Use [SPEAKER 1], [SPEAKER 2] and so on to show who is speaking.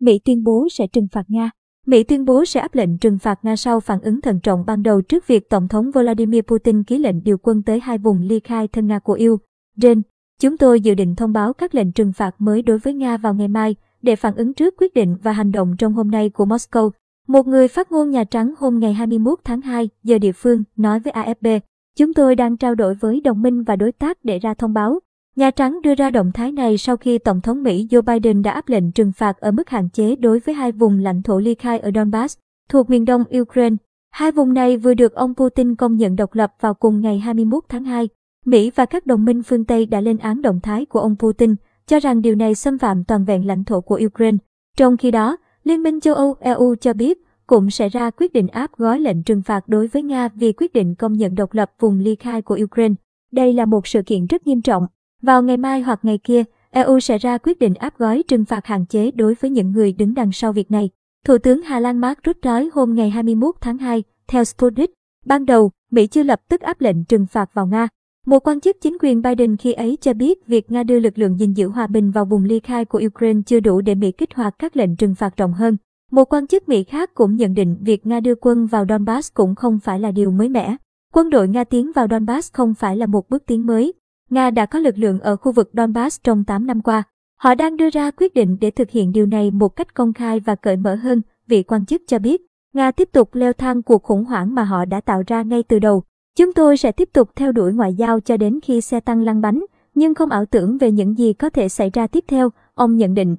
[SPEAKER 1] Mỹ tuyên bố sẽ trừng phạt Nga. Mỹ tuyên bố sẽ áp lệnh trừng phạt Nga sau phản ứng thận trọng ban đầu trước việc Tổng thống Vladimir Putin ký lệnh điều quân tới hai vùng ly khai thân Nga của yêu. Trên, chúng tôi dự định thông báo các lệnh trừng phạt mới đối với Nga vào ngày mai để phản ứng trước quyết định và hành động trong hôm nay của Moscow. Một người phát ngôn Nhà Trắng hôm ngày 21 tháng 2 giờ địa phương nói với AFP, chúng tôi đang trao đổi với đồng minh và đối tác để ra thông báo. Nhà Trắng đưa ra động thái này sau khi Tổng thống Mỹ Joe Biden đã áp lệnh trừng phạt ở mức hạn chế đối với hai vùng lãnh thổ ly khai ở Donbass, thuộc miền đông Ukraine. Hai vùng này vừa được ông Putin công nhận độc lập vào cùng ngày 21 tháng 2. Mỹ và các đồng minh phương Tây đã lên án động thái của ông Putin, cho rằng điều này xâm phạm toàn vẹn lãnh thổ của Ukraine. Trong khi đó, Liên minh châu Âu EU cho biết cũng sẽ ra quyết định áp gói lệnh trừng phạt đối với Nga vì quyết định công nhận độc lập vùng ly khai của Ukraine. Đây là một sự kiện rất nghiêm trọng. Vào ngày mai hoặc ngày kia, EU sẽ ra quyết định áp gói trừng phạt hạn chế đối với những người đứng đằng sau việc này. Thủ tướng Hà Lan Mark Rutte nói hôm ngày 21 tháng 2, theo Sputnik, ban đầu, Mỹ chưa lập tức áp lệnh trừng phạt vào Nga. Một quan chức chính quyền Biden khi ấy cho biết việc Nga đưa lực lượng gìn giữ hòa bình vào vùng ly khai của Ukraine chưa đủ để Mỹ kích hoạt các lệnh trừng phạt rộng hơn. Một quan chức Mỹ khác cũng nhận định việc Nga đưa quân vào Donbass cũng không phải là điều mới mẻ. Quân đội Nga tiến vào Donbass không phải là một bước tiến mới. Nga đã có lực lượng ở khu vực Donbass trong 8 năm qua. Họ đang đưa ra quyết định để thực hiện điều này một cách công khai và cởi mở hơn, vị quan chức cho biết. Nga tiếp tục leo thang cuộc khủng hoảng mà họ đã tạo ra ngay từ đầu. Chúng tôi sẽ tiếp tục theo đuổi ngoại giao cho đến khi xe tăng lăn bánh, nhưng không ảo tưởng về những gì có thể xảy ra tiếp theo, ông nhận định.